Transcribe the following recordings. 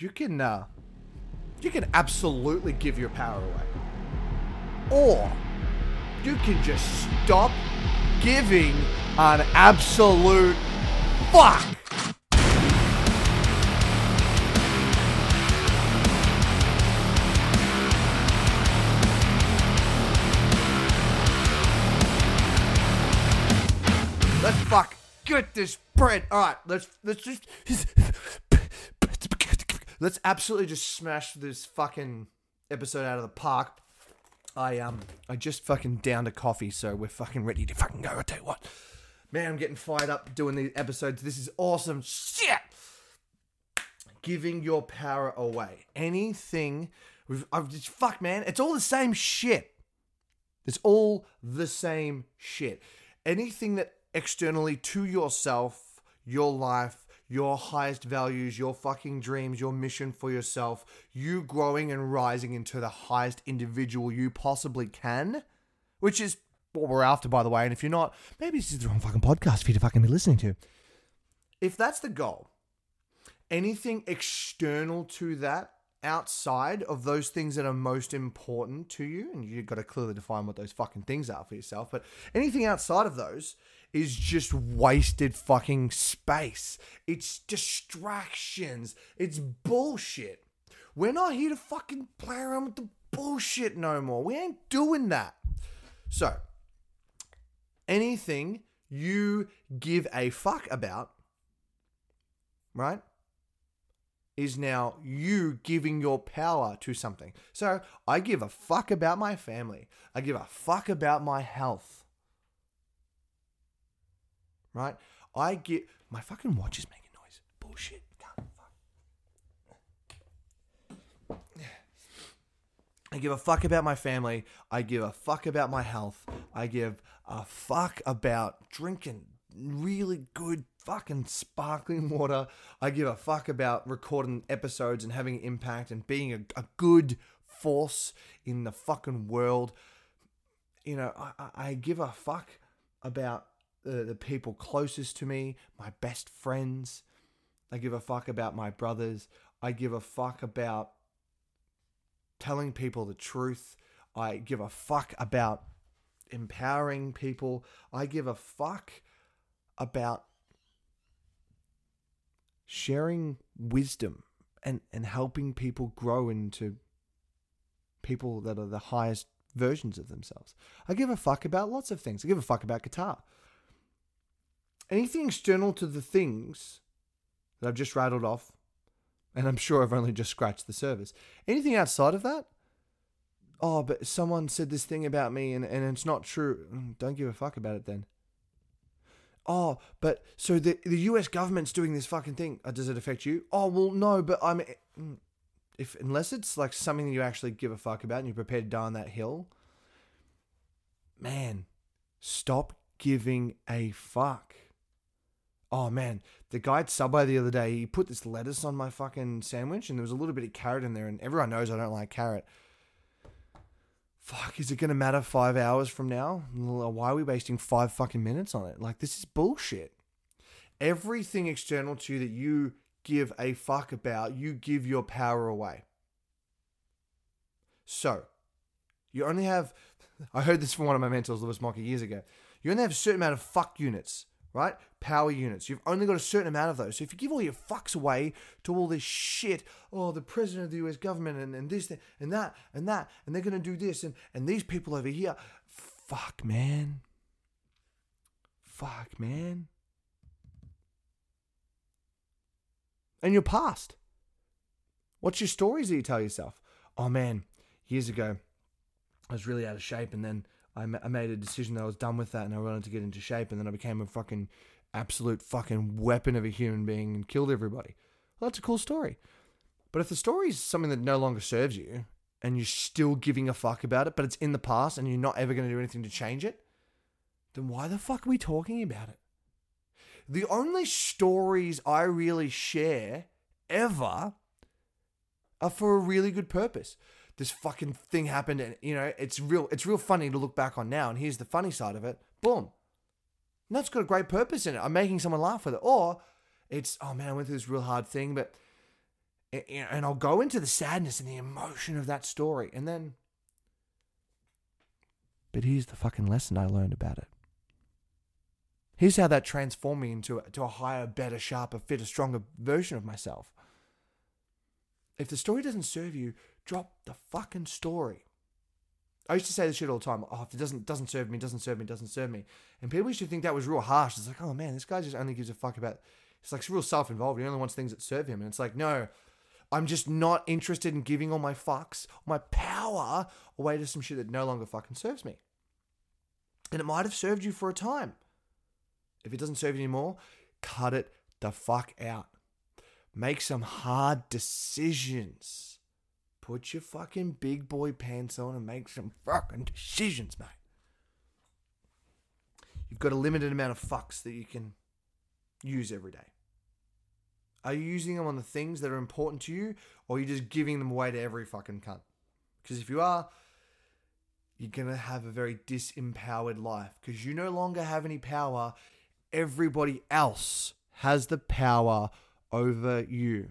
you can uh, you can absolutely give your power away, or you can just stop giving an absolute fuck. Let's fuck get this bread. All right, let's let's just let's absolutely just smash this fucking episode out of the park. I um I just fucking downed a coffee, so we're fucking ready to fucking go. I tell you what, man, I'm getting fired up doing these episodes. This is awesome shit. Giving your power away. Anything. We've, I've just fuck, man. It's all the same shit. It's all the same shit. Anything that externally to yourself, your life, your highest values, your fucking dreams, your mission for yourself, you growing and rising into the highest individual you possibly can, which is what we're after, by the way. And if you're not, maybe this is the wrong fucking podcast for you to fucking be listening to. If that's the goal, anything external to that outside of those things that are most important to you, and you've got to clearly define what those fucking things are for yourself, but anything outside of those is just wasted fucking space. It's distractions. It's bullshit. We're not here to fucking play around with the bullshit no more. We ain't doing that. So, anything you give a fuck about, right? is now you giving your power to something. So I give a fuck about my family. I give a fuck about my health. Right? I get my fucking watch is making noise. Bullshit. I give a fuck about my family. I give a fuck about my health. I give a fuck about drinking really good fucking sparkling water. I give a fuck about recording episodes and having impact and being a, a good force in the fucking world. You know, I, I give a fuck about the, the people closest to me, my best friends. I give a fuck about my brothers. I give a fuck about telling people the truth. I give a fuck about empowering people. I give a fuck about sharing wisdom and, and helping people grow into people that are the highest versions of themselves. I give a fuck about lots of things. I give a fuck about guitar. Anything external to the things that I've just rattled off, and I'm sure I've only just scratched the surface. Anything outside of that, oh, but someone said this thing about me and, and it's not true. Mm, don't give a fuck about it then. Oh, but so the the U.S. government's doing this fucking thing. Uh, does it affect you? Oh, well, no, but I'm mm, if unless it's like something you actually give a fuck about and you're prepared to die on that hill. Man, stop giving a fuck. Oh man, the guy at Subway the other day, he put this lettuce on my fucking sandwich, and there was a little bit of carrot in there, and everyone knows I don't like carrot fuck, is it going to matter five hours from now? Why are we wasting five fucking minutes on it? Like, this is bullshit. Everything external to you that you give a fuck about, you give your power away. So, you only have, I heard this from one of my mentors, Lewis Mocker, years ago. You only have a certain amount of fuck units right? Power units. You've only got a certain amount of those. So if you give all your fucks away to all this shit, oh, the president of the US government and, and this and that and that, and they're going to do this and, and these people over here, fuck, man. Fuck, man. And your past. What's your stories that you tell yourself? Oh, man, years ago, I was really out of shape and then I, made a decision that I was done with that and I wanted to get into shape, and then I became a fucking absolute fucking weapon of a human being and killed everybody. Well, that's a cool story. But if the story is something that no longer serves you and you're still giving a fuck about it, but it's in the past and you're not ever going to do anything to change it, then why the fuck are we talking about it? The only stories I really share ever are for a really good purpose this fucking thing happened and you know it's real it's real funny to look back on now and here's the funny side of it boom and that's got a great purpose in it i'm making someone laugh with it or it's oh man i went through this real hard thing but and, I'll go into the sadness and the emotion of that story, and then. But here's the fucking lesson I learned about it. Here's how that transformed me into a, to a higher, better, sharper, fitter, stronger version of myself. If the story doesn't serve you, drop the fucking story. I used to say this shit all the time. Oh, if it doesn't doesn't serve me, doesn't serve me, doesn't serve me. And people used to think that was real harsh. It's like, oh man, this guy just only gives a fuck about. It's like real self-involved. He only wants things that serve him. And it's like, no, I'm just not interested in giving all my fucks, my power away to some shit that no longer fucking serves me. And it might have served you for a time. If it doesn't serve you anymore, cut it the fuck out. Make some hard decisions. Put your fucking big boy pants on and make some fucking decisions, mate. You've got a limited amount of fucks that you can use every day. Are you using them on the things that are important to you, or are you just giving them away to every fucking cunt? Because if you are, you're going to have a very disempowered life because you no longer have any power. Everybody else has the power over you.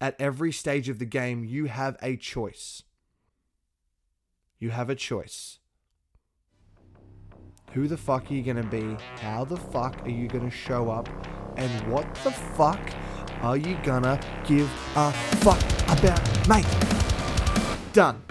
At every stage of the game, you have a choice. You have a choice. Who the fuck are you to be? How the fuck are you to show up? And what the fuck are you to give a fuck about, mate? Done.